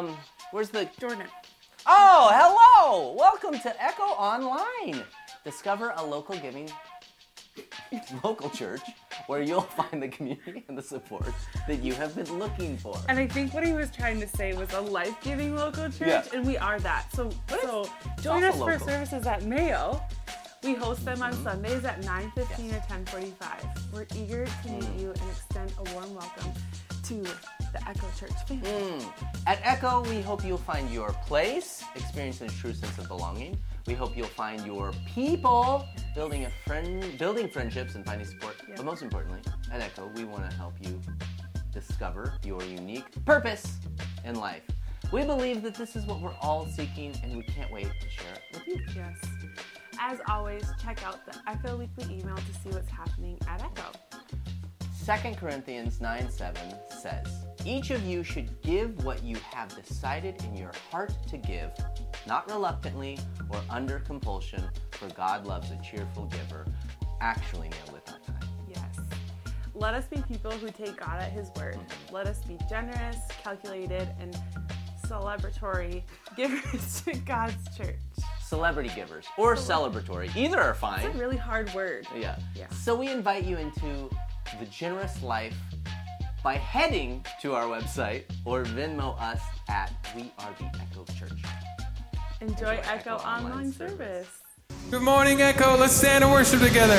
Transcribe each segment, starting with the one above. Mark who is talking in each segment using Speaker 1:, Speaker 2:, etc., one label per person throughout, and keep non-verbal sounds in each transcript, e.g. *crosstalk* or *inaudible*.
Speaker 1: Um, where's the
Speaker 2: Jordan.
Speaker 1: Oh, hello! Welcome to Echo Online. Discover a local giving *laughs* local church where you'll *laughs* find the community and the support that you have been looking for.
Speaker 2: And I think what he was trying to say was a life-giving local church,
Speaker 1: Yeah.
Speaker 2: and we are that. So,
Speaker 1: But
Speaker 2: so
Speaker 1: it's
Speaker 2: join us for
Speaker 1: local.
Speaker 2: services at Mayo. We host them
Speaker 1: Mm-hmm.
Speaker 2: on Sundays at 9:15 or 10:45. We're eager to meet
Speaker 1: Mm.
Speaker 2: you and extend a warm welcome to the Echo Church family.
Speaker 1: Mm. At Echo, we hope you'll find your place, experiencing a true sense of belonging. We hope you'll find your people, building a friend, building friendships and finding support.
Speaker 2: Yeah.
Speaker 1: But most importantly, at Echo, we want to help you discover your unique purpose in life. We believe that this is what we're all seeking, and we can't wait to share it with you.
Speaker 2: Yes. As always, check out the Echo Weekly email to see what's happening at Echo.
Speaker 1: 2 Corinthians 9 7 says, Each of you should give what you have decided in your heart to give, not reluctantly or under compulsion, for God loves a cheerful giver. Actually, nailed it that time.
Speaker 2: Yes. Let us be people who take God at His word. Mm-hmm. Let us be generous, calculated, and celebratory givers *laughs* to God's church.
Speaker 1: Celebrity givers or celebratory, either are fine.
Speaker 2: It's a really hard word.
Speaker 1: Yeah.
Speaker 2: Yeah.
Speaker 1: So we invite you into the generous life by heading to our website or Venmo us at We Are the Echo Church.
Speaker 2: Enjoy,
Speaker 1: Enjoy
Speaker 2: Echo,
Speaker 1: Echo
Speaker 2: online,
Speaker 1: online
Speaker 2: service.
Speaker 1: service.
Speaker 3: Good morning, Echo. Let's stand and worship together.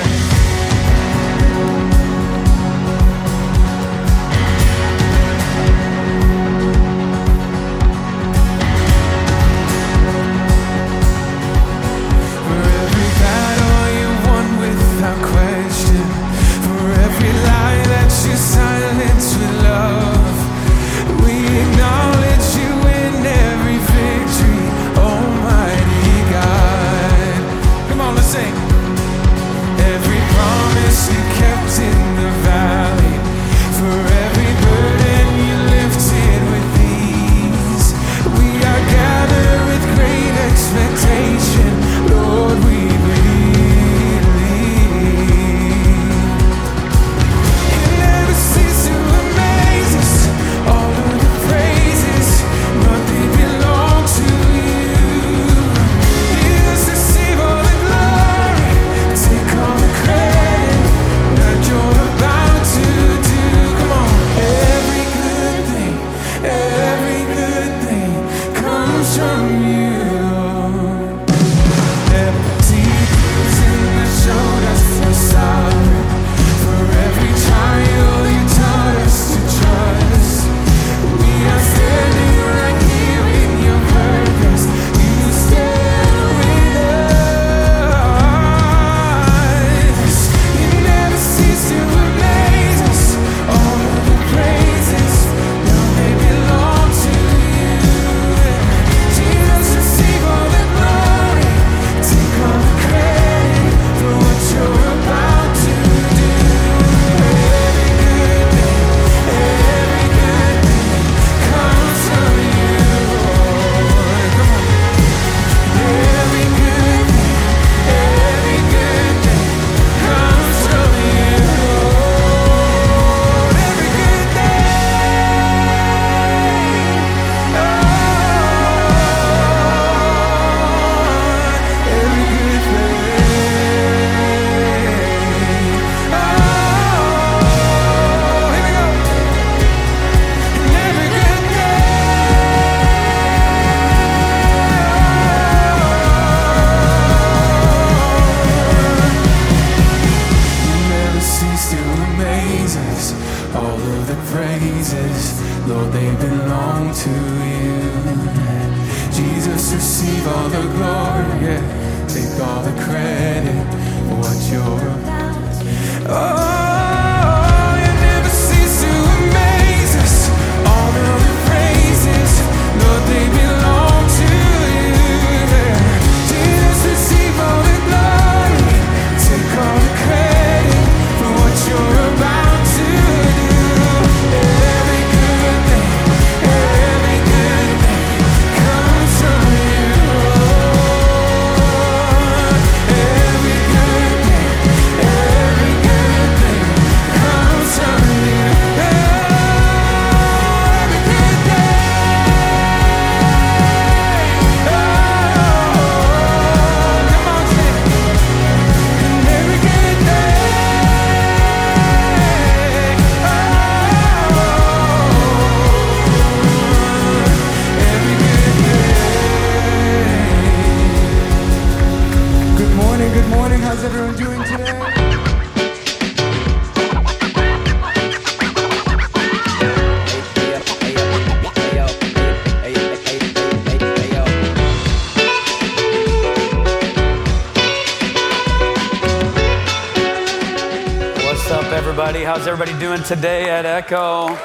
Speaker 4: Echo? *laughs*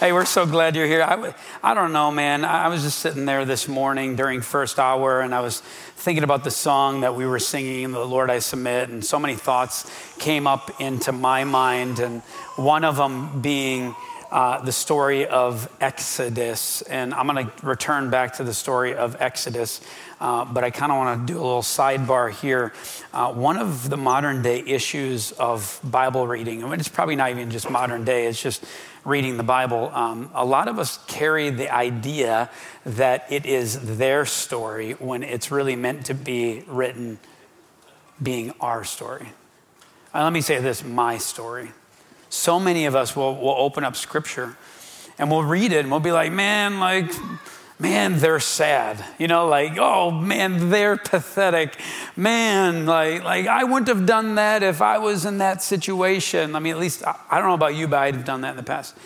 Speaker 4: hey, we're so glad you're here. I, I don't know, man. I was just sitting there this morning during first hour and I was thinking about the song that we were singing, The Lord I Submit, and so many thoughts came up into my mind. And one of them being, uh, the story of Exodus. And I'm going to return back to the story of Exodus, uh, but I kind of want to do a little sidebar here. Uh, one of the modern day issues of Bible reading, and it's probably not even just modern day, it's just reading the Bible. Um, a lot of us carry the idea that it is their story when it's really meant to be written being our story. Let me say this my story. So many of us will, will open up scripture and we'll read it and we'll be like, man, like, man, they're sad. You know, like, oh man, they're pathetic. Man, like, like I wouldn't have done that if I was in that situation. I mean, at least I, I don't know about you, but I'd have done that in the past.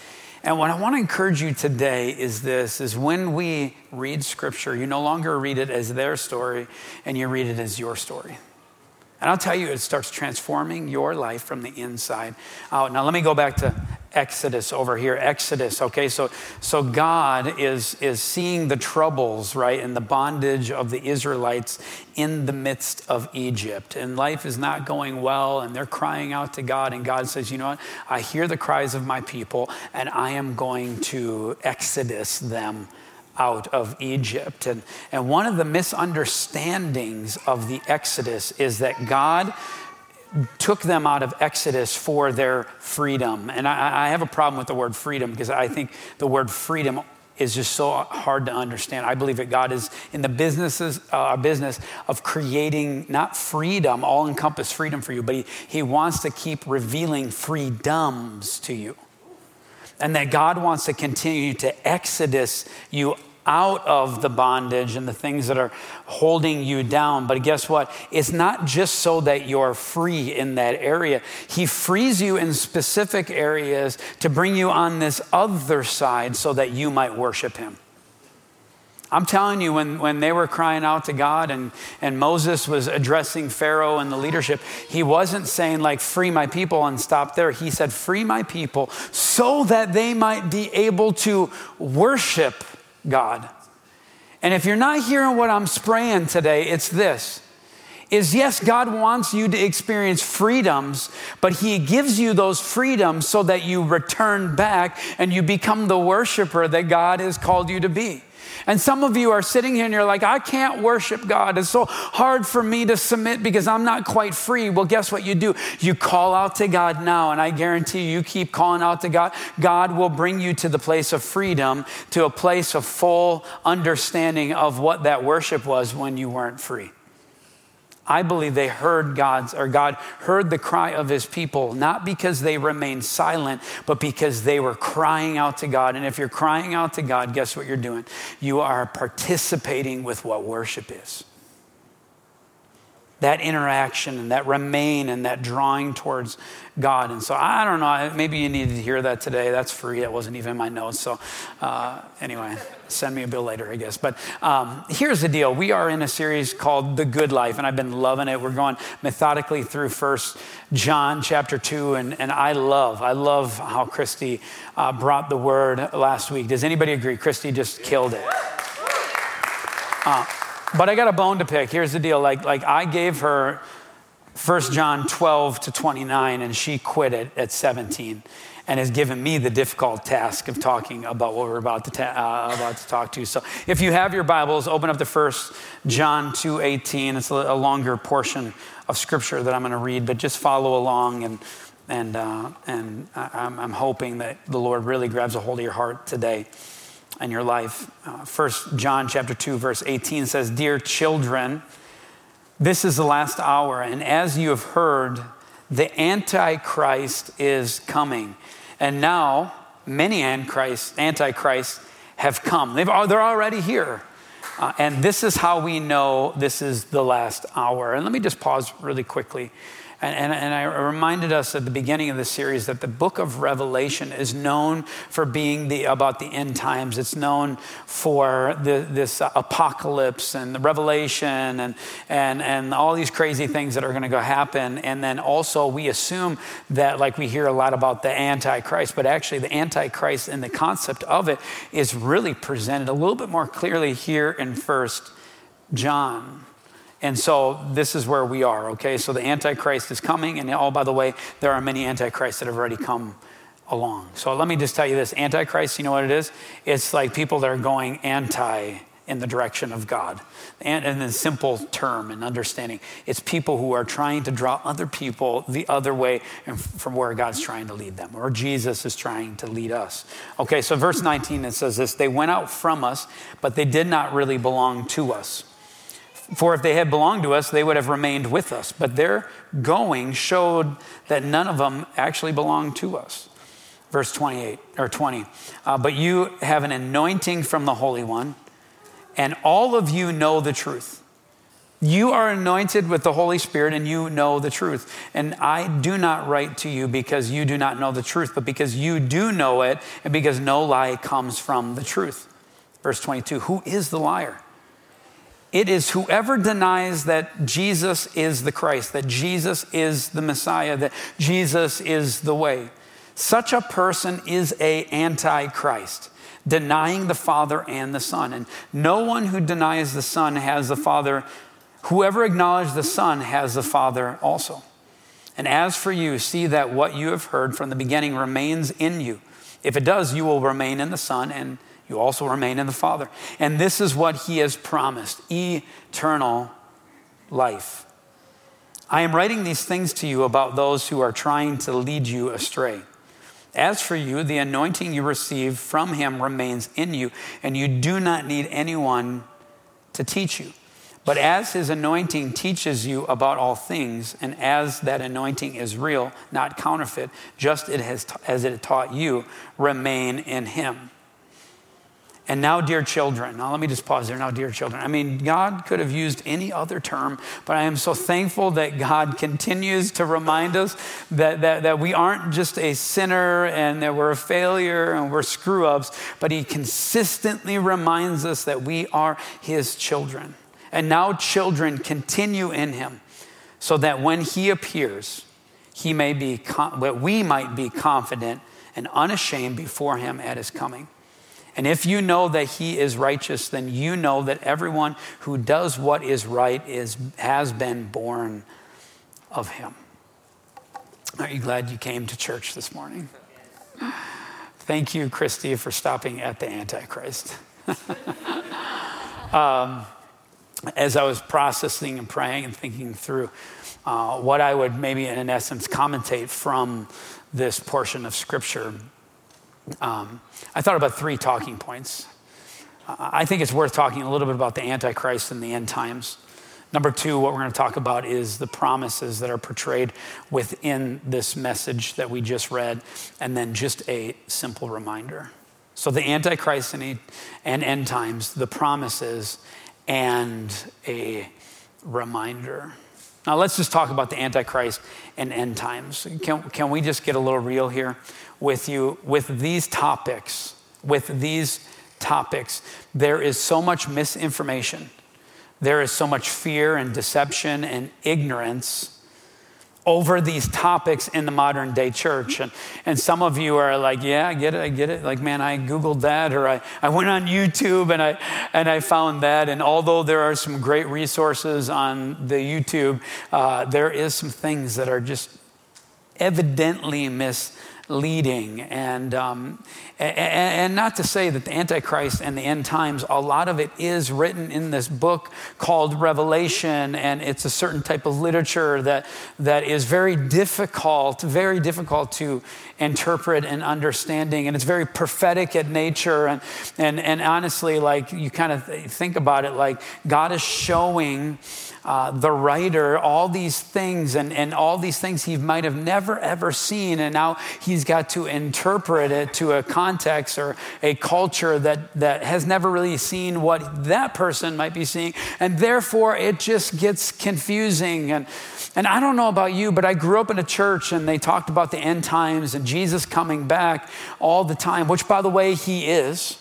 Speaker 4: And what I want to encourage you today is this is when we read scripture, you no longer read it as their story and you read it as your story. And I'll tell you, it starts transforming your life from the inside out. Now, let me go back to Exodus over here. Exodus, okay? So, so God is, is seeing the troubles, right, and the bondage of the Israelites in the midst of Egypt. And life is not going well, and they're crying out to God. And God says, You know what? I hear the cries of my people, and I am going to exodus them out of Egypt. And, and one of the misunderstandings of the Exodus is that God took them out of Exodus for their freedom. And I, I have a problem with the word freedom because I think the word freedom is just so hard to understand. I believe that God is in the businesses, uh, business of creating not freedom, all encompass freedom for you, but he, he wants to keep revealing freedoms to you and that God wants to continue to exodus you out of the bondage and the things that are holding you down. But guess what? It's not just so that you're free in that area. He frees you in specific areas to bring you on this other side so that you might worship Him. I'm telling you, when, when they were crying out to God and, and Moses was addressing Pharaoh and the leadership, he wasn't saying, like, free my people and stop there. He said, free my people so that they might be able to worship God. And if you're not hearing what I'm spraying today, it's this. Is yes, God wants you to experience freedoms, but He gives you those freedoms so that you return back and you become the worshiper that God has called you to be. And some of you are sitting here and you're like, I can't worship God. It's so hard for me to submit because I'm not quite free. Well, guess what you do? You call out to God now, and I guarantee you, you keep calling out to God. God will bring you to the place of freedom, to a place of full understanding of what that worship was when you weren't free. I believe they heard God's, or God heard the cry of his people, not because they remained silent, but because they were crying out to God. And if you're crying out to God, guess what you're doing? You are participating with what worship is. That interaction and that remain and that drawing towards God. And so I don't know, maybe you needed to hear that today. That's free. That wasn't even in my notes. So uh, anyway, send me a bill later, I guess. But um, here's the deal we are in a series called The Good Life, and I've been loving it. We're going methodically through First John chapter 2, and, and I love, I love how Christy uh, brought the word last week. Does anybody agree? Christy just killed it. Uh, but I got a bone to pick. Here's the deal. Like, like I gave her 1 John 12 to 29, and she quit it at 17 and has given me the difficult task of talking about what we're about to, ta- uh, about to talk to. So if you have your Bibles, open up to 1 John 2.18. It's a longer portion of scripture that I'm going to read, but just follow along and and, uh, and I'm, I'm, hoping that the Lord really grabs a hold of your heart today and your life. Uh, First John chapter 2, verse 18 says, Dear children, this is the last hour, and as you have heard, the Antichrist is coming. And now, many Antichrist, Antichrists have come. They've, they're already here. Uh, and this is how we know this is the last hour. And let me just pause really quickly And, and, and, I reminded us at the beginning of the series that the book of Revelation is known for being the, about the end times. It's known for the, this apocalypse and the revelation and, and, and all these crazy things that are going to go happen. And then also, we assume that, like we hear a lot about the Antichrist, but actually, the Antichrist and the concept of it is really presented a little bit more clearly here in First John. And so this is where we are, okay? So the Antichrist is coming, and oh, by the way, there are many Antichrists that have already come along. So let me just tell you this Antichrist, you know what it is? It's like people that are going anti in the direction of God. And in a simple term and understanding, it's people who are trying to draw other people the other way from where God's trying to lead them, or Jesus is trying to lead us. Okay, so verse 19 it says this They went out from us, but they did not really belong to us. For if they had belonged to us, they would have remained with us. But their going showed that none of them actually belonged to us. Verse 28 or 20. Uh, but you have an anointing from the Holy One, and all of you know the truth. You are anointed with the Holy Spirit and you know the truth. And I do not write to you because you do not know the truth, but because you do know it and because no lie comes from the truth. Verse 22 Who is the liar? It is whoever denies that Jesus is the Christ, that Jesus is the Messiah, that Jesus is the way. Such a person is a antichrist, denying the Father and the Son. And no one who denies the Son has the Father. Whoever acknowledges the Son has the Father also. And as for you, see that what you have heard from the beginning remains in you. If it does, you will remain in the Son and you also remain in the Father. And this is what He has promised eternal life. I am writing these things to you about those who are trying to lead you astray. As for you, the anointing you receive from Him remains in you, and you do not need anyone to teach you. But as His anointing teaches you about all things, and as that anointing is real, not counterfeit, just as it taught you, remain in Him. And now, dear children, now let me just pause there. Now, dear children, I mean, God could have used any other term, but I am so thankful that God continues to remind us that, that, that we aren't just a sinner and that we're a failure and we're screw ups, but He consistently reminds us that we are His children. And now, children continue in Him so that when He appears, he may be, we might be confident and unashamed before Him at His coming. And if you know that he is righteous, then you know that everyone who does what is right is, has been born of him. Are you glad you came to church this morning? Thank you, Christy, for stopping at the Antichrist. *laughs* um, as I was processing and praying and thinking through uh, what I would maybe, in essence, commentate from this portion of Scripture, um, I thought about three talking points. I think it's worth talking a little bit about the Antichrist and the end times. Number two, what we're going to talk about is the promises that are portrayed within this message that we just read, and then just a simple reminder. So, the Antichrist and, end times, the promises, and a reminder. Now, let's just talk about the Antichrist and end times. Can, can we just get a little real here? With you with these topics. With these topics, there is so much misinformation, there is so much fear and deception and ignorance over these topics in the modern day church. And, and some of you are like, yeah, I get it, I get it. Like, man, I Googled that, or I, I went on YouTube and I, and I found that. And although there are some great resources on the YouTube, uh, there is some things that are just evidently mis leading. And, um, and, and, not to say that the Antichrist and the end times, a lot of it is written in this book called Revelation, and it's a certain type of literature that, that is very difficult, very difficult to interpret and understanding. And it's very prophetic in nature. And, and, and honestly, like you kind of think about it, like God is showing uh, the writer, all these things, and, and all these things he might have never ever seen. And now he's got to interpret it to a context or a culture that, that has never really seen what that person might be seeing. And therefore, it just gets confusing. And, and I don't know about you, but I grew up in a church and they talked about the end times and Jesus coming back all the time, which, by the way, he is.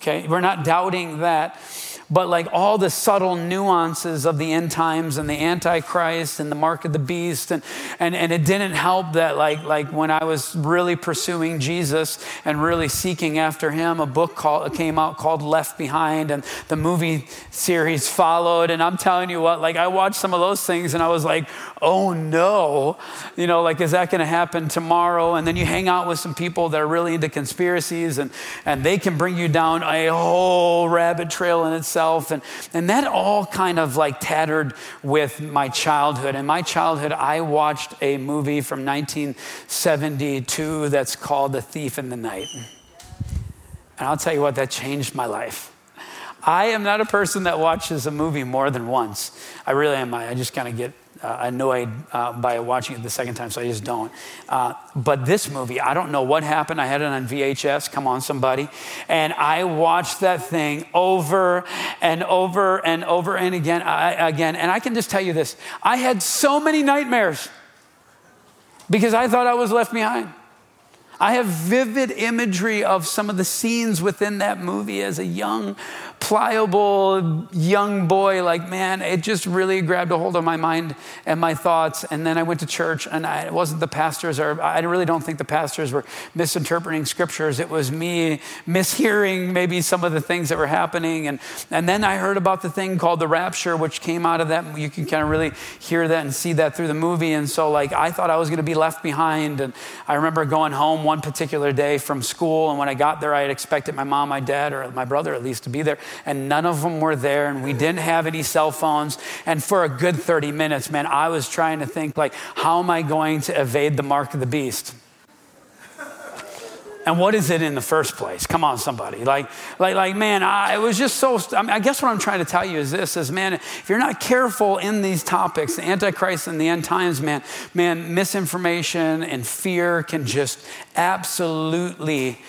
Speaker 4: Okay, we're not doubting that but like all the subtle nuances of the end times and the antichrist and the mark of the beast and, and, and it didn't help that like, like when i was really pursuing jesus and really seeking after him a book called, came out called left behind and the movie series followed. And i'm telling you what like i watched some of those things and i was like oh no. You know like is that going to happen tomorrow? And then you hang out with some people that are really into conspiracies and, and they can bring you down a whole rabbit trail in itself myself. And, and that all kind of like tattered with my childhood. In my childhood, I watched a movie from 1972 that's called The Thief in the Night. And I'll tell you what, that changed my life. I am not a person that watches a movie more than once. I really am. I just kind of get uh, annoyed uh, by watching it the second time, so I just don't. Uh, but this movie, I don't know what happened. I had it on VHS, come on, somebody. And I watched that thing over and over and over and again, I, again. And I can just tell you this I had so many nightmares because I thought I was left behind. I have vivid imagery of some of the scenes within that movie as a young pliable young boy, like, man, it just really grabbed a hold of my mind and my thoughts. And then I went to church, and I, it wasn't the pastors, or I really don't think the pastors were misinterpreting scriptures. It was me mishearing maybe some of the things that were happening. And, and then I heard about the thing called the rapture, which came out of that. You can kind of really hear that and see that through the movie. And so, like, I thought I was going to be left behind. And I remember going home one particular day from school, and when I got there, I had expected my mom, my dad, or my brother at least to be there and none of them were there, and we didn't have any cell phones. And for a good 30 minutes, man, I was trying to think, like, how am I going to evade the mark of the beast? And what is it in the first place? Come on, somebody. Like, like, like, man, I, it was just so. I, mean, I guess what I'm trying to tell you is this: is man, if you're not careful in these topics, the Antichrist and the end times, man, man, misinformation and fear can just absolutely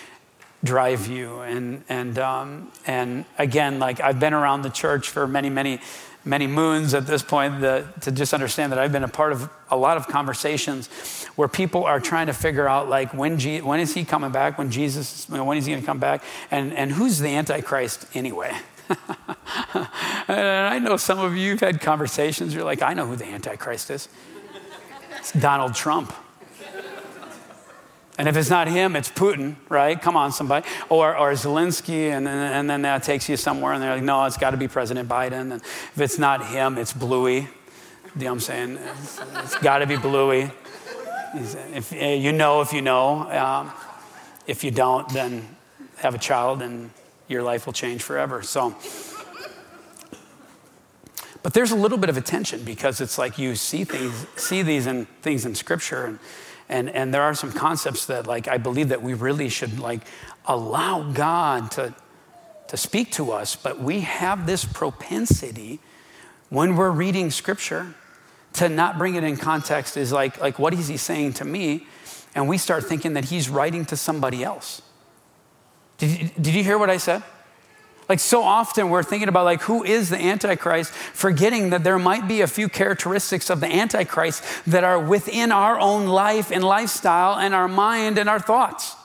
Speaker 4: drive you. And, and, um, and again, like I've been around the church for many, many, many moons at this point the, to just understand that I've been a part of a lot of conversations where people are trying to figure out like when, Je- when is he coming back, when Jesus, when is he going to come back, and, and who's the Antichrist anyway? *laughs* and I know some of you have had conversations, you're like, I know who the Antichrist is. It's Donald Trump. And if it's not him, it's Putin, right? Come on, somebody. Or, or Zelensky, and then, and then that takes you somewhere, and they're like, no, it's got to be President Biden. And if it's not him, it's Bluey. You know what I'm saying? it's, it's got to be Bluey. If, eh, you know if you know. Um, if you don't, then have a child, and your life will change forever. So, but there's a little bit of attention because it's like you see things, see these in, things in Scripture, and and, and there are some concepts that like I believe that we really should like allow God to, to speak to us, but we have this propensity when we're reading scripture to not bring it in context is like, like what is he saying to me? And we start thinking that he's writing to somebody else. Did you, did you hear what I said? Like so often we're thinking about like who is the antichrist forgetting that there might be a few characteristics of the antichrist that are within our own life and lifestyle and our mind and our thoughts.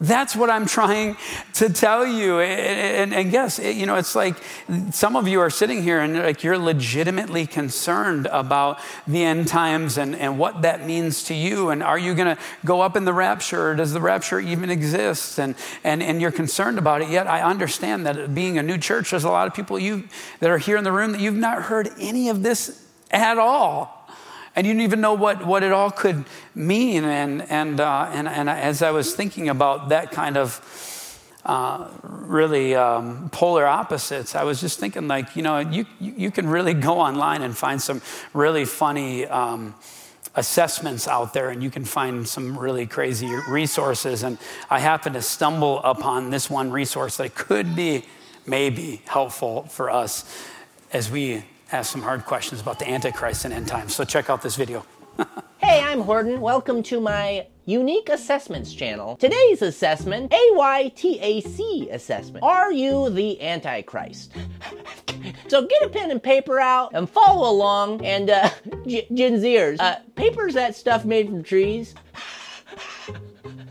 Speaker 4: That's what I'm trying to tell you. And, and, and, yes, you know, it's like some of you are sitting here and like you're legitimately concerned about the end times and, and what that means to you. And are you going to go up in the rapture? Or does the rapture even exist? And, and, and you're concerned about it. Yet I understand that being a new church, there's a lot of people you, that are here in the room that you've not heard any of this at all and you didn't even know what, what it all could mean. And, and, uh, and, and as I was thinking about that kind of uh, really um, polar opposites, I was just thinking, like, you know, you, you can really go online and find some really funny. Um, assessments out there and you can find some really crazy resources and i happened to stumble upon this one resource that could be maybe helpful for us as we ask some hard questions about the Antichrist and end times. So check out this video. *laughs*
Speaker 1: Hey, I'm Horton. Welcome to my Unique Assessments channel. Today's assessment, AYTAC assessment. Are you the Antichrist? *laughs* so get a pen and paper out and follow along. And uh, *laughs* G- Gen Zers, uh, paper's that stuff made from trees. *sighs* All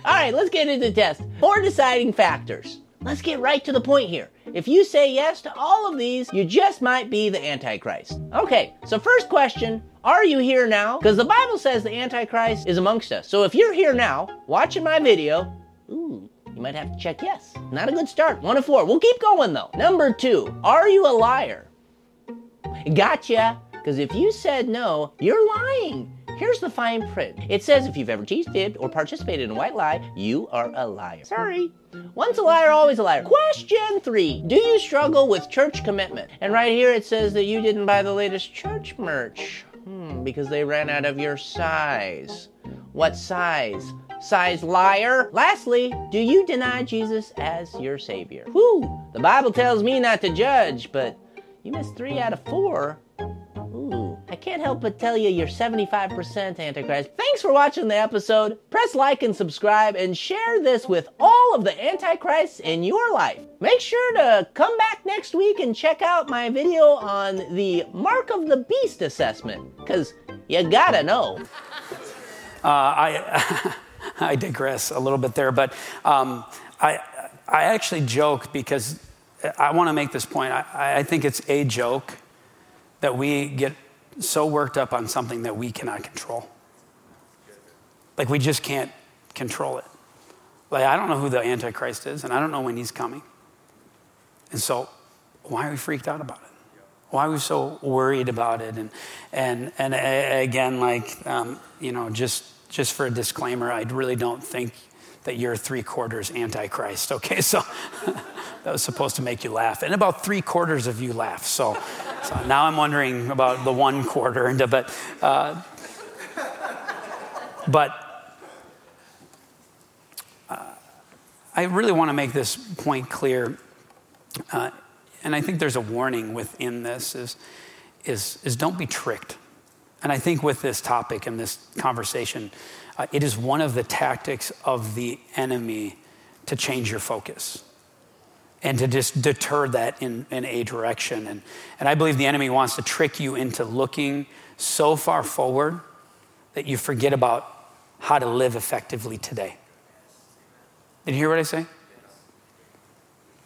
Speaker 1: right, let's get into the test. Four deciding factors. Let's get right to the point here. If you say yes to all of these, you just might be the Antichrist. Okay, so first question Are you here now? Because the Bible says the Antichrist is amongst us. So if you're here now, watching my video, ooh, you might have to check yes. Not a good start. One of four. We'll keep going though. Number two, are you a liar? Gotcha. Because if you said no, you're lying. Here's the fine print. It says if you've ever teased, fibbed, or participated in a white lie, you are a liar. Sorry. Once a liar, always a liar. Question three Do you struggle with church commitment? And right here it says that you didn't buy the latest church merch. Hmm, because they ran out of your size. What size? Size liar. Lastly, do you deny Jesus as your Savior? Whew, the Bible tells me not to judge, but you missed three out of four. I can't help but tell you you're 75% Antichrist. Thanks for watching the episode. Press like and subscribe and share this with all of the Antichrists in your life. Make sure to come back next week and check out my video on the Mark of the Beast assessment, because you gotta know.
Speaker 4: Uh, I, *laughs* I digress a little bit there, but um, I, I actually joke because I want to make this point. I, I think it's a joke that we get so worked up on something that we cannot control. Like we just can't control it. Like I don't know who the Antichrist is, and I don't know when he's coming. And so, why are we freaked out about it? Why are we so worried about it? And and and again, like um, you know, just just for a disclaimer, I really don't think that you're three quarters Antichrist. Okay, so *laughs* that was supposed to make you laugh, and about three quarters of you laugh. So, so now I'm wondering about the one quarter. And but uh, but I really want to make this point clear, uh, and I think there's a warning within this: is, is, is don't be tricked. And I think with this topic and this conversation, uh, it is one of the tactics of the enemy to change your focus and to just deter that in, in a direction. And, and I believe the enemy wants to trick you into looking so far forward that you forget about how to live effectively today. Did you hear what I say?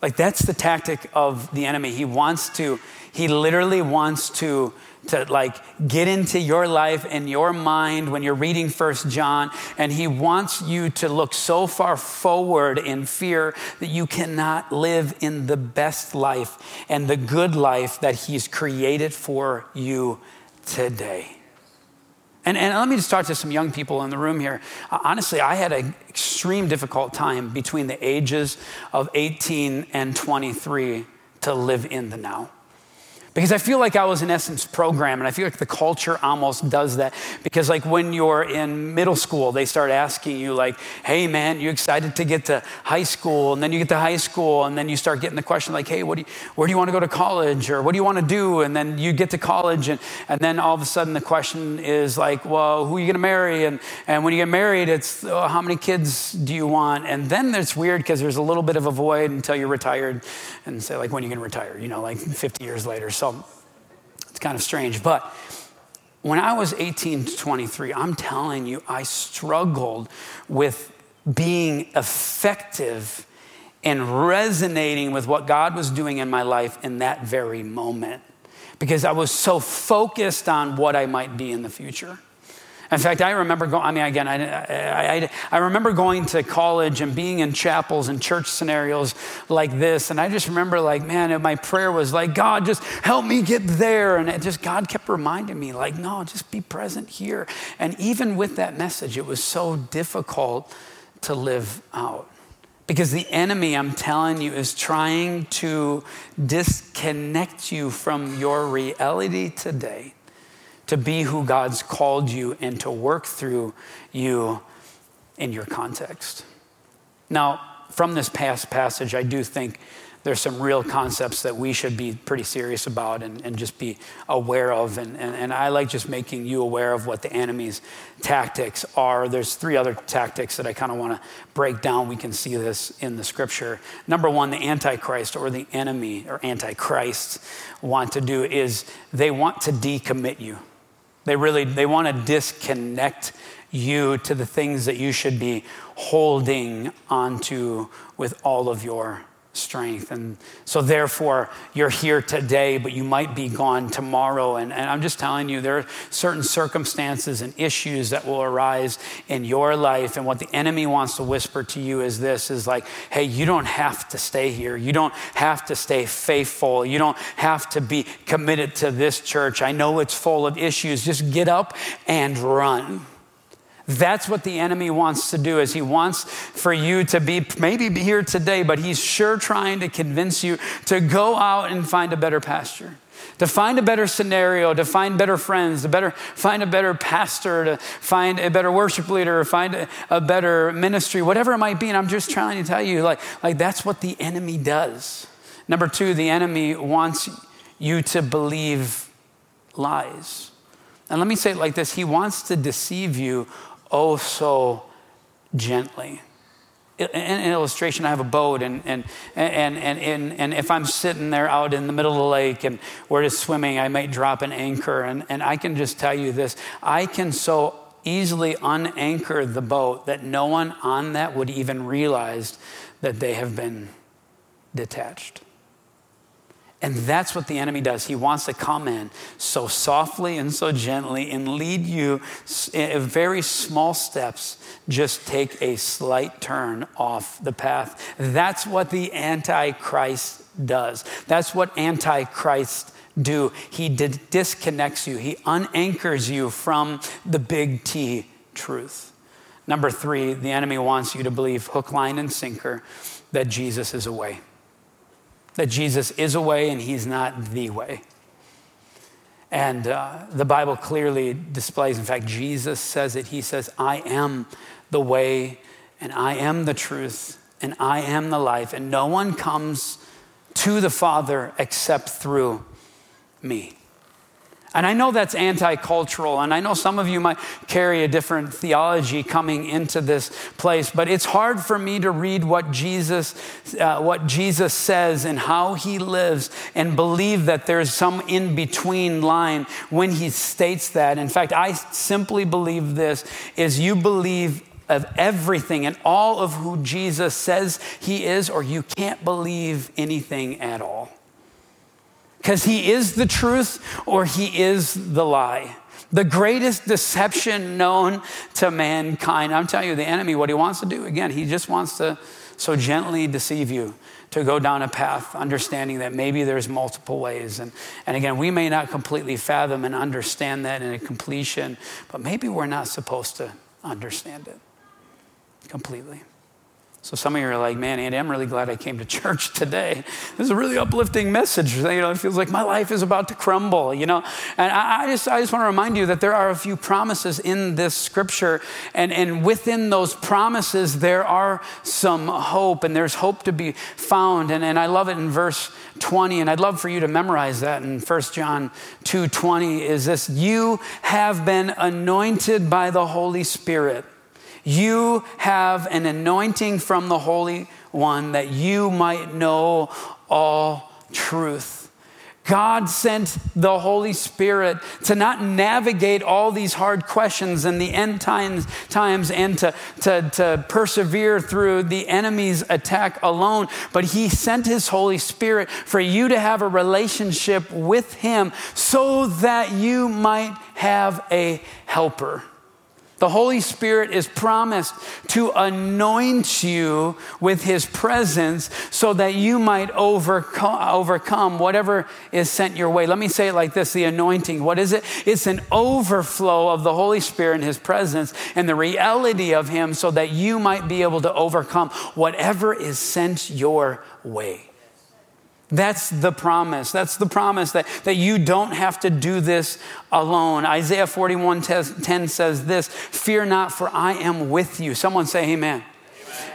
Speaker 4: Like that's the tactic of the enemy. He wants to, he literally wants to to like get into your life and your mind when you're reading first john and he wants you to look so far forward in fear that you cannot live in the best life and the good life that he's created for you today and, and let me just talk to some young people in the room here. Uh, honestly, I had an extreme difficult time between the ages of 18 and 23 to live in the now. Because I feel like I was in essence programmed, and I feel like the culture almost does that. Because like when you're in middle school, they start asking you like, "Hey man, you excited to get to high school?" And then you get to high school, and then you start getting the question like, "Hey, what do you, where do you want to go to college, or what do you want to do?" And then you get to college, and and then all of a sudden the question is like, "Well, who are you going to marry?" And and when you get married, it's oh, how many kids do you want? And then it's weird because there's a little bit of a void until you're retired, and say like, "When are you going to retire?" You know, like 50 years later. So it's kind of strange. But when I was 18 to 23, I'm telling you, I struggled with being effective and resonating with what God was doing in my life in that very moment because I was so focused on what I might be in the future. In fact, I remember going, I mean, again, I, I, I, remember going to college and being in chapels and church scenarios like this. And I just remember, like, man, my prayer was like, God, just help me get there. And it just, God kept reminding me, like, no, just be present here. And even with that message, it was so difficult to live out. Because the enemy, I'm telling you, is trying to disconnect you from your reality today to be who God's called you and to work through you in your context. Now, from this past passage, I do think there's some real concepts that we should be pretty serious about and, and just be aware of. And, and, and I like just making you aware of what the enemy's tactics are. There's three other tactics that I kind of want to break down. We can see this in the scripture. Number one, the Antichrist or the enemy or Antichrist want to do is they want to decommit you. They really they want to disconnect you to the things that you should be holding onto with all of your strength. And so, therefore, you're here today, but you might be gone tomorrow. And, and, I'm just telling you, there are certain circumstances and issues that will arise in your life. And what the enemy wants to whisper to you is this is like, hey, you don't have to stay here. You don't have to stay faithful. You don't have to be committed to this church. I know it's full of issues. Just get up and run. That's what the enemy wants to do is he wants for you to be maybe be here today, but he's sure trying to convince you to go out and find a better pasture. To find a better scenario, to find better friends, to better find a better pastor, to find a better worship leader, find a, a better ministry, whatever it might be. And I'm just trying to tell you, like, like that's what the enemy does. Number two, the enemy wants you to believe lies. And let me say it like this He wants to deceive you oh so gently. In an illustration, I have a boat, and, and, and, and, and, and if I'm sitting there out in the middle of the lake and we're just swimming, I might drop an anchor. And, and I can just tell you this I can so easily unanchor the boat that no one on that would even realize that they have been detached. And that's what the enemy does. He wants to come in so softly and so gently and lead you in very small steps. Just take a slight turn off the path. That's what the Antichrist does. That's what Antichrist do. He disconnects you. He unanchors you from the big T truth. Number three, the enemy wants you to believe hook, line, and sinker that Jesus is away that Jesus is a way and he's not the way. And uh, the Bible clearly displays, in fact, Jesus says it. He says, I am the way and I am the truth and I am the life, and no one comes to the Father except through me. And I know that's anti cultural, and I know some of you might carry a different theology coming into this place, but it's hard for me to read what Jesus, uh, what Jesus says and how he lives and believe that there's some in between line when he states that. In fact, I simply believe this is you believe of everything and all of who Jesus says he is, or you can't believe anything at all because he is the truth or he is the lie. The greatest deception known to mankind. I'm telling you, the enemy, what he wants to do, again, he just wants to so gently deceive you to go down a path, understanding that maybe there's multiple ways. And, and again, we may not completely fathom and understand that in a completion, but maybe we're not supposed to understand it completely. So some of you are like, man, Andy, I'm really glad I came to church today. *laughs* This is a really uplifting message. You know, it feels like my life is about to crumble, you know. And I, I just, I just want to remind you that there are a few promises in this scripture. And, and within those promises, there are some hope, and there's hope to be found. And, and I love it in verse 20, and I'd love for you to memorize that in 1 John 2 20 is this, you have been anointed by the Holy Spirit you have an anointing from the Holy One that you might know all truth. God sent the Holy Spirit to not navigate all these hard questions in the end times, times and to, to, to persevere through the enemy's attack alone, but He sent His Holy Spirit for you to have a relationship with Him so that you might have a helper. The Holy Spirit is promised to anoint you with His presence so that you might overcome, whatever is sent your way. Let me say it like this the anointing. What is it? It's an overflow of the Holy Spirit and His presence and the reality of Him so that you might be able to overcome whatever is sent your way. That's the promise. That's the promise that, that you don't have to do this alone. Isaiah 41 10 says this Fear not, for I am with you. Someone say, Amen.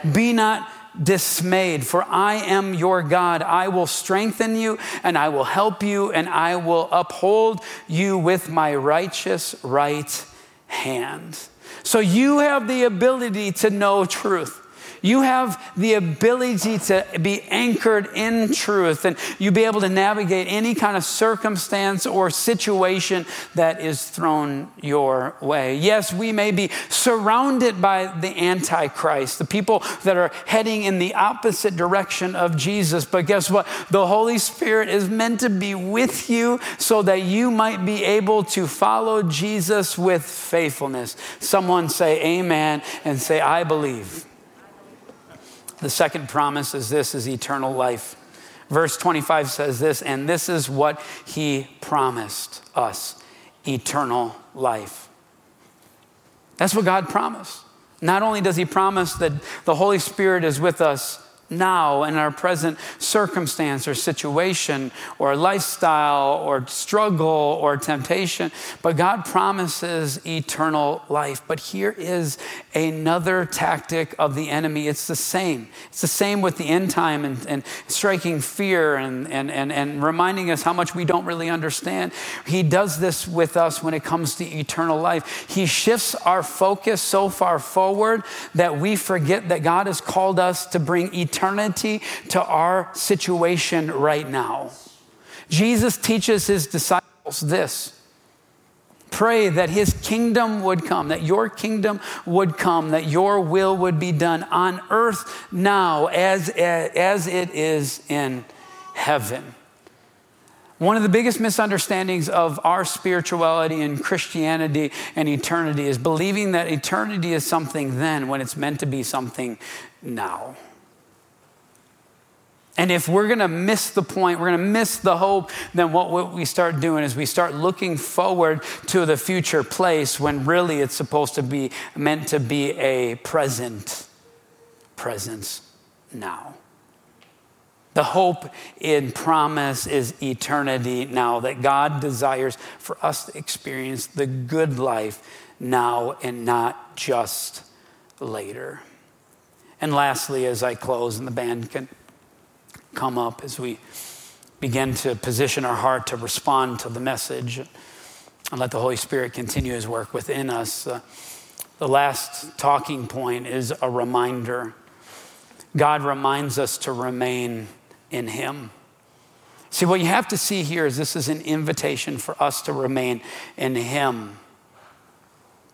Speaker 4: amen. Be not dismayed, for I am your God. I will strengthen you and I will help you and I will uphold you with my righteous right hand. So you have the ability to know truth. You have the ability to be anchored in truth and you be able to navigate any kind of circumstance or situation that is thrown your way. Yes, we may be surrounded by the Antichrist, the people that are heading in the opposite direction of Jesus. But guess what? The Holy Spirit is meant to be with you so that you might be able to follow Jesus with faithfulness. Someone say amen and say, I believe. The second promise is this is eternal life. Verse 25 says this, and this is what he promised us eternal life. That's what God promised. Not only does he promise that the Holy Spirit is with us now in our present circumstance or situation or lifestyle or struggle or temptation, but God promises eternal life. But here is another tactic of the enemy. It's the same. It's the same with the end time and, and striking fear and, and, and, and reminding us how much we don't really understand. He does this with us when it comes to eternal life. He shifts our focus so far forward that we forget that God has called us to bring eternity to our situation right now. Jesus teaches his disciples this pray that his kingdom would come, that your kingdom would come, that your will would be done on earth now as, as it is in heaven. One of the biggest misunderstandings of our spirituality and Christianity and eternity is believing that eternity is something then when it's meant to be something now. And if we're going to miss the point, we're going to miss the hope, then what, we start doing is we start looking forward to the future place when really it's supposed to be meant to be a present presence now. The hope in promise is eternity now, that God desires for us to experience the good life now and not just later. And lastly, as I close, and the band can come up as we begin to position our heart to respond to the message and let the Holy Spirit continue his work within us. Uh, the last talking point is a reminder. God reminds us to remain in him. See, what you have to see here is this is an invitation for us to remain in him.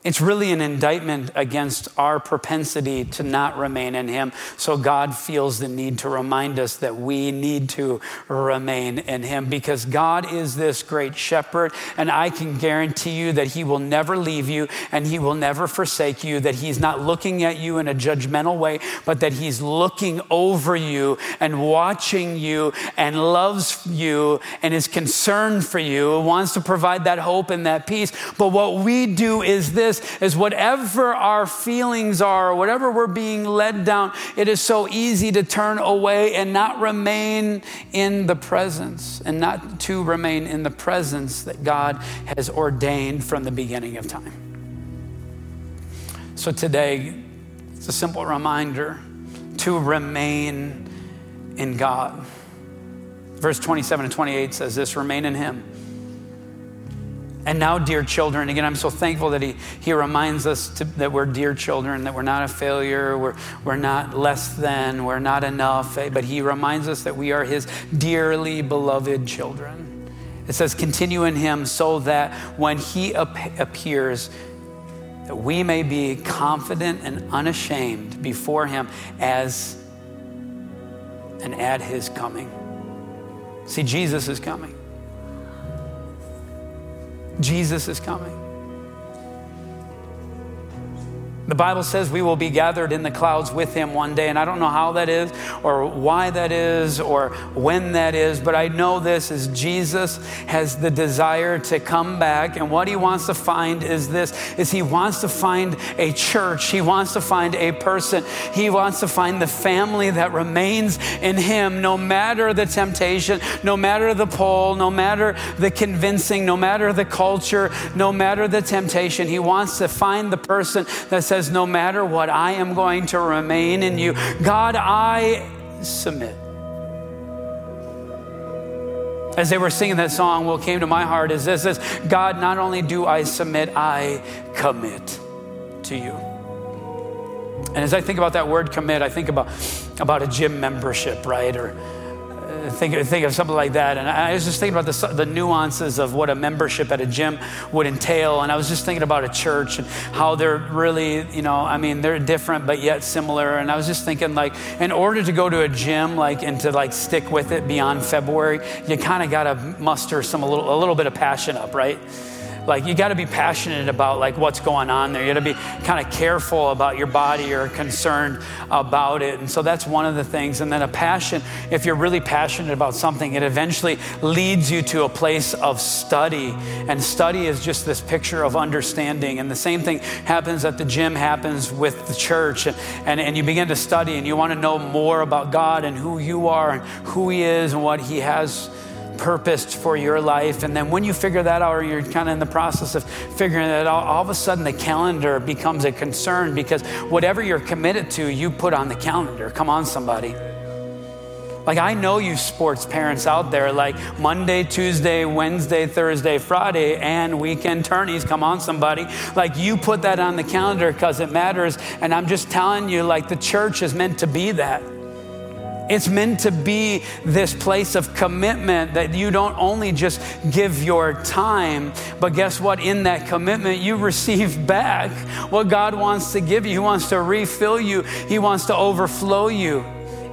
Speaker 4: It's really an indictment against our propensity to not remain in Him. So God feels the need to remind us that we need to remain in Him because God is this great shepherd. And I can guarantee you that He will never leave you and He will never forsake you, that He's not looking at you in a judgmental way, but that He's looking over you and watching you and loves you and is concerned for you, wants to provide that hope and that peace. But what we do is this this is whatever our feelings are, whatever we're being led down, it is so easy to turn away and not remain in the presence and not to remain in the presence that God has ordained from the beginning of time. So today, it's a simple reminder to remain in God. Verse 27 and 28 says this remain in Him and now, dear children, again, I'm so thankful that he, he reminds us to, that we're dear children, that we're not a failure, we're, we're not less than, we're not enough, eh, but he reminds us that we are his dearly beloved children. It says, continue in him so that when he ap- appears, that we may be confident and unashamed before him as and at his coming. See, Jesus is coming. Jesus is coming. The Bible says we will be gathered in the clouds with him one day, and I don't know how that is, or why that is, or when that is, but I know this is Jesus has the desire to come back, and what he wants to find is this is he wants to find a church, he wants to find a person, he wants to find the family that remains in him no matter the temptation, no matter the pull, no matter the convincing, no matter the culture, no matter the temptation. He wants to find the person that says, No matter what, I am going to remain in you. God, I submit. As they were singing that song, what came to my heart is this, this God, not only do I submit, I commit to you. And as I think about that word commit, I think about, about a gym membership, right? Or think, think of something like that. And I was just thinking about the, the nuances of what a membership at a gym would entail. And I was just thinking about a church and how they're really, you know, I mean, they're different but yet similar. And I was just thinking, like, in order to go to a gym, like, and to like stick with it beyond February, you kind of got to muster some a little, a little bit of passion up, right? Like you got to be passionate about like what's going on there. You got to be kind of careful about your body or concerned about it. And so that's one of the things. And then a passion if you're really passionate about something it eventually leads you to a place of study. And study is just this picture of understanding. And the same thing happens at the gym happens with the church. And, and, and you begin to study and you want to know more about god and who you are and who he is and what he has purposed for your life. And then when you figure that out, or you're kind of in the process of figuring it out, all of a sudden the calendar becomes a concern because whatever you're committed to, you put on the calendar. Come on, somebody. Like, I know you sports parents out there, like Monday, Tuesday, Wednesday, Thursday, Friday, and weekend tourneys. Come on, somebody. Like, you put that on the calendar because it matters. And I'm just telling you, like, the church is meant to be that. It's meant to be this place of commitment that you don't only just give your time, but guess what? In that commitment, you receive back what God wants to give you. He wants to refill you, He wants to overflow you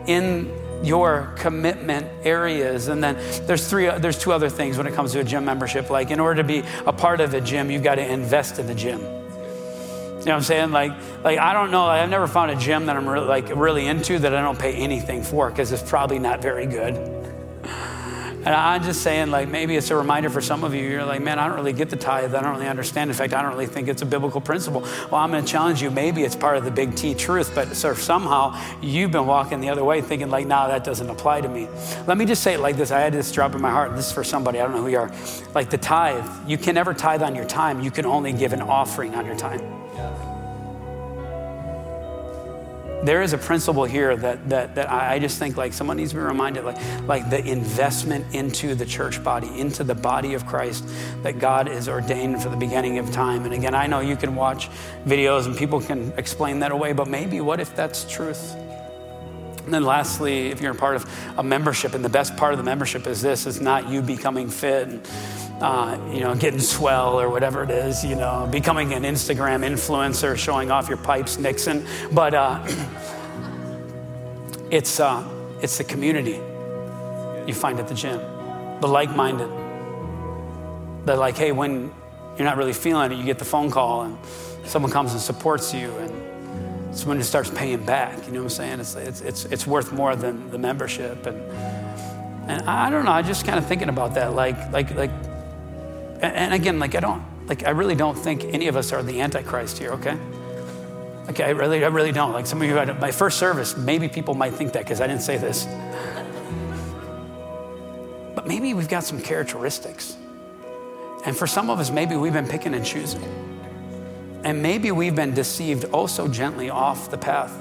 Speaker 4: in your commitment areas and then there's three there's two other things when it comes to a gym membership like in order to be a part of a gym you've got to invest in the gym you know what I'm saying? Like, like I don't know. I've never found a gym that I'm really, like really into that I don't pay anything for because it's probably not very good. And I'm just saying, like, maybe it's a reminder for some of you. You're like, man, I don't really get the tithe. I don't really understand. In fact, I don't really think it's a biblical principle. Well, I'm going to challenge you. Maybe it's part of the big T truth, but so somehow you've been walking the other way, thinking like, no, that doesn't apply to me. Let me just say it like this. I had this drop in my heart. This is for somebody. I don't know who you are. Like the tithe, you can never tithe on your time. You can only give an offering on your time. There is a principle here that, that, that I just think like someone needs to be reminded like, like the investment into the church body, into the body of Christ that God is ordained for the beginning of time. And again, I know you can watch videos and people can explain that away, but maybe what if that's truth? And then lastly, if you're a part of a membership, and the best part of the membership is this, is not you becoming fit and uh, you know, getting swell or whatever it is, you know, becoming an Instagram influencer, showing off your pipes, Nixon. But uh, *clears throat* it's, uh, it's the community you find at the gym, the like minded. They're like, hey, when you're not really feeling it, you get the phone call and someone comes and supports you and someone just starts paying back. You know what I'm saying? It's, it's, it's, it's worth more than the membership. And, and I don't know, I just kind of thinking about that. Like, like, like, and again, like I don't, like I really don't think any of us are the Antichrist here, okay? Okay, I really, I really don't. Like some of you my first service, maybe people might think that because I didn't say this. But maybe we've got some characteristics. And for some of us, maybe we've been picking and choosing. And maybe we've been deceived oh so gently off the path.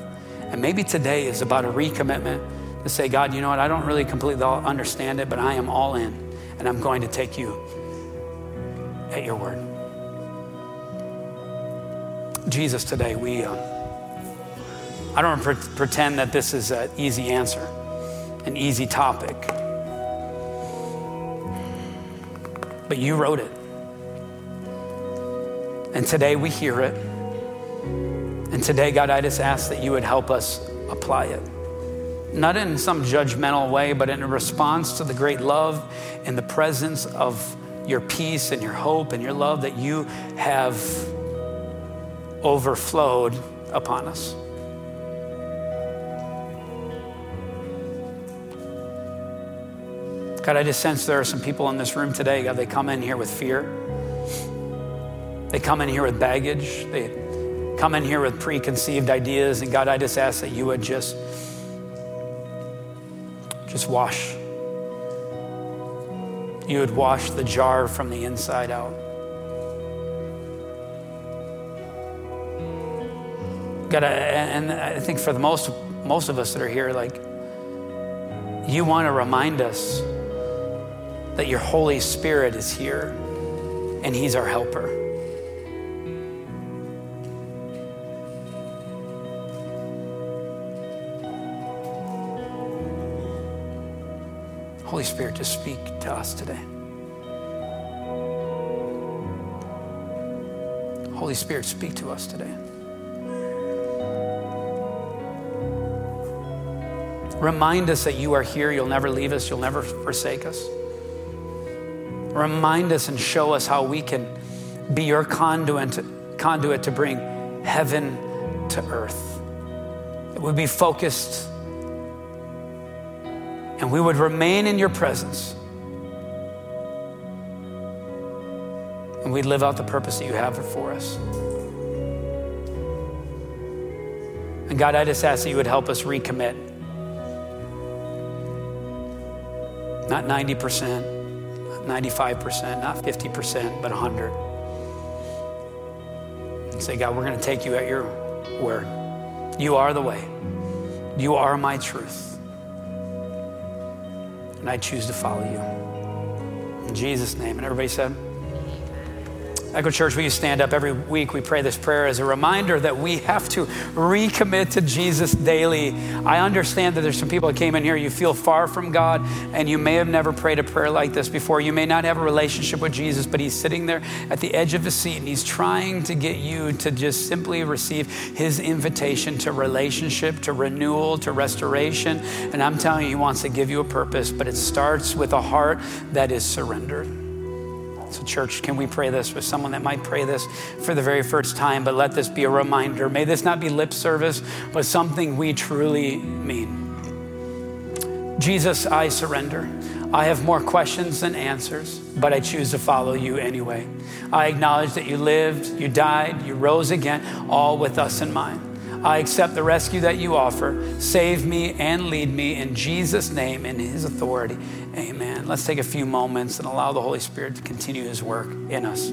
Speaker 4: And maybe today is about a recommitment to say, God, you know what? I don't really completely understand it, but I am all in, and I'm going to take you at your word. Jesus, today, we, uh, I don't pre- pretend that this is an easy answer, an easy topic. But you wrote it. And today we hear it. And today, God, I just ask that you would help us apply it. Not in some judgmental way, but in a response to the great love and the presence of your peace and your hope and your love that you have overflowed upon us. God, I just sense there are some people in this room today, God, they come in here with fear. They come in here with baggage. They come in here with preconceived ideas. And God, I just ask that you would just, just wash you would wash the jar from the inside out. God, and I think for the most most of us that are here, like you want to remind us that your Holy Spirit is here and He's our helper. Holy Spirit, just speak to us today. Holy Spirit, speak to us today. Remind us that you are here. You'll never leave us. You'll never forsake us. Remind us and show us how we can be your conduit, conduit to bring heaven to earth. That we be focused and we would remain in your presence. And we'd live out the purpose that you have for us. And God, I just ask that you would help us recommit. Not 90%, not 95%, not 50%, but 100. And say, God, we're going to take you at your word. You are the way. You are my truth. And I choose to follow you. In Jesus' name. And everybody said, Echo Church, will you stand up every week? We pray this prayer as a reminder that we have to recommit to Jesus daily. I understand that there's some people that came in here, you feel far from God, and you may have never prayed a prayer like this before. You may not have a relationship with Jesus, but He's sitting there at the edge of His seat and He's trying to get you to just simply receive His invitation to relationship, to renewal, to restoration. And I'm telling you, He wants to give you a purpose, but it starts with a heart that is surrendered. So, church, can we pray this with someone that might pray this for the very first time, but let this be a reminder? May this not be lip service, but something we truly mean. Jesus, I surrender. I have more questions than answers, but I choose to follow you anyway. I acknowledge that you lived, you died, you rose again, all with us in mind. I accept the rescue that you offer. Save me and lead me in Jesus' name, in his authority. Amen. Let's take a few moments and allow the Holy Spirit to continue his work in us.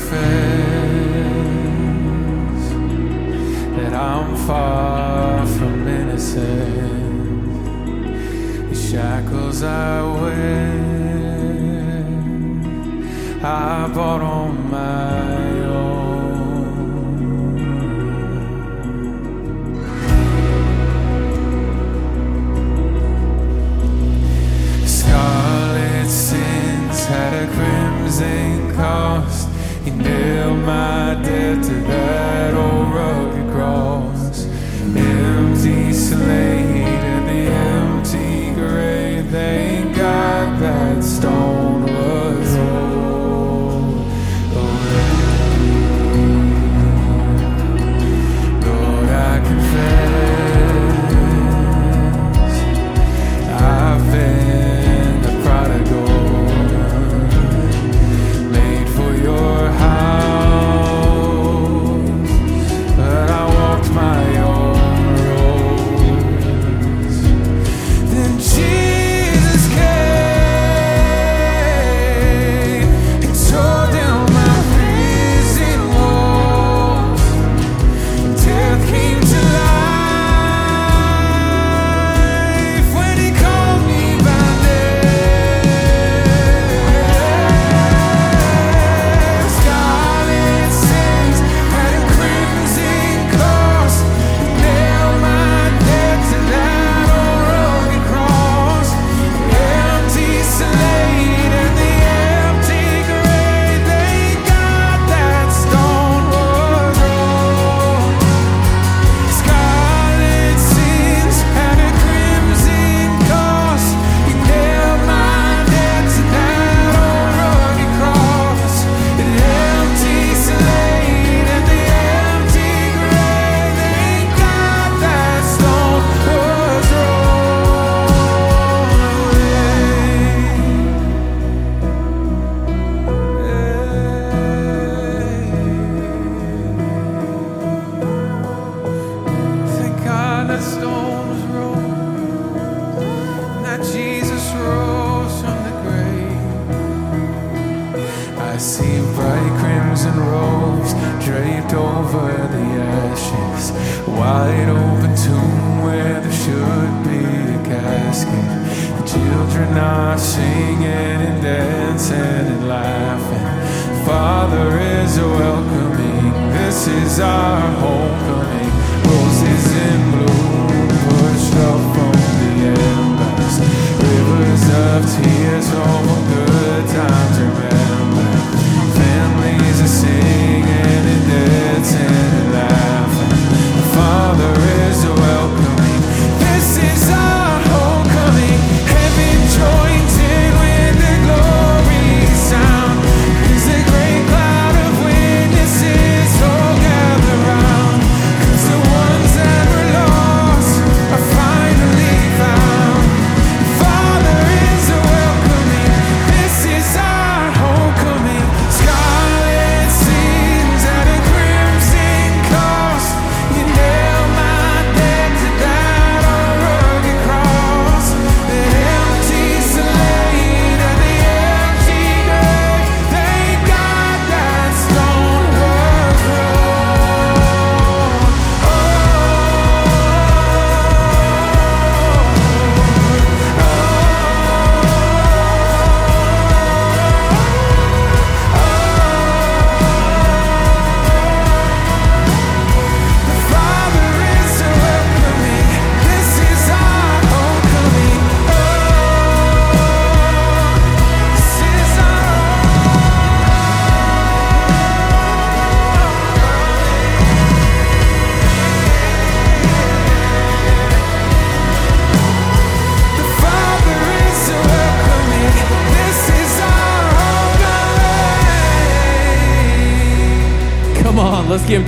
Speaker 3: Confess that I'm far from innocent. The shackles I wear, I bought on my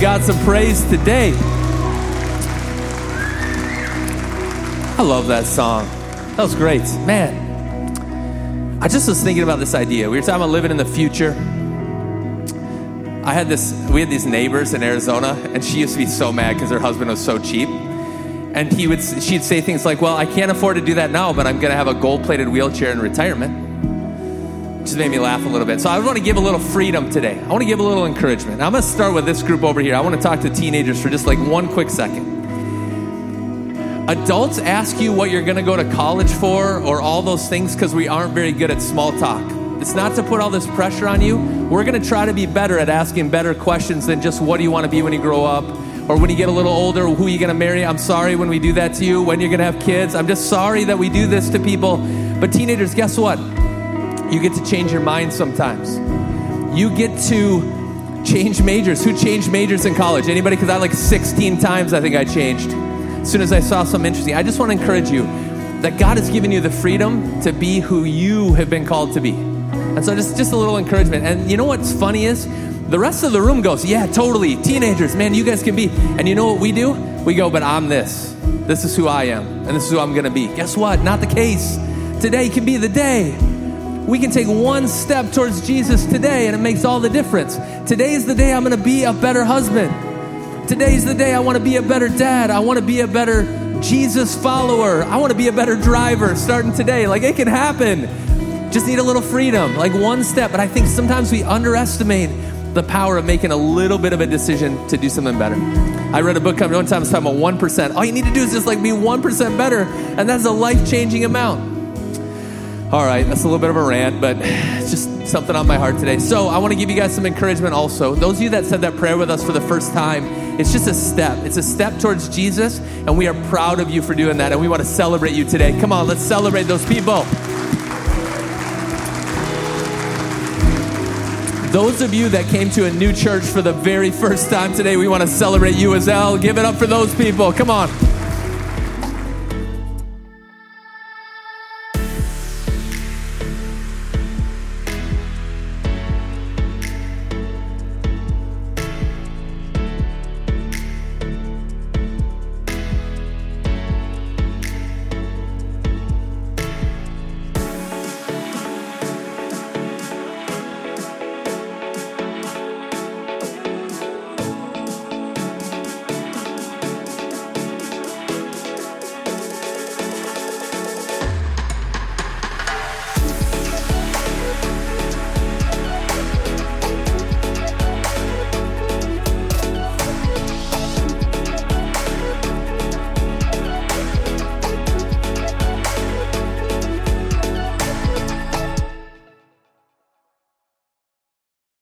Speaker 5: God some praise today. I love that song. That was great. Man, I just was thinking about this idea. We were talking about living in the future. I had this, we had these neighbors in Arizona, and she used to be so mad because her husband was so cheap. And he would, she'd say things like, Well, I can't afford to do that now, but I'm going to have a gold plated wheelchair in retirement just made me laugh a little bit. So I want to give a little freedom today. I want to give a little encouragement. I'm going to start with this group over here. I want to talk to teenagers for just like one quick second. Adults ask you what you're going to go to college for or all those things because we aren't very good at small talk. It's not to put all this pressure on you. We're going to try to be better at asking better questions than just what do you want to be when you grow up or when you get a little older, who are you going to marry? I'm sorry when we do that to you, when you're going to have kids. I'm just sorry that we do this to people. But teenagers, guess what? You get to change your mind sometimes. You get to change majors. Who changed majors in college? Anybody? Because I like 16 times I think I changed. As soon as I saw something interesting, I just want to encourage you that God has given you the freedom to be who you have been called to be. And so just, just a little encouragement. And you know what's funny is the rest of the room goes, Yeah, totally. Teenagers, man, you guys can be. And you know what we do? We go, But I'm this. This is who I am. And this is who I'm going to be. Guess what? Not the case. Today can be the day. We can take one step towards Jesus today, and it makes all the difference. Today is the day I'm going to be a better husband. Today's the day I want to be a better dad. I want to be a better Jesus follower. I want to be a better driver starting today. Like it can happen. Just need a little freedom, like one step. But I think sometimes we underestimate the power of making a little bit of a decision to do something better. I read a book one time, it's talking about 1%. All you need to do is just like be 1% better, and that's a life changing amount. All right, that's a little bit of a rant, but it's just something on my heart today. So I want to give you guys some encouragement also. Those of you that said that prayer with us for the first time, it's just a step. It's a step towards Jesus, and we are proud of you for doing that, and we want to celebrate you today. Come on, let's celebrate those people. Those of you that came to a new church for the very first time today, we want to celebrate you as well. Give it up for those people. Come on.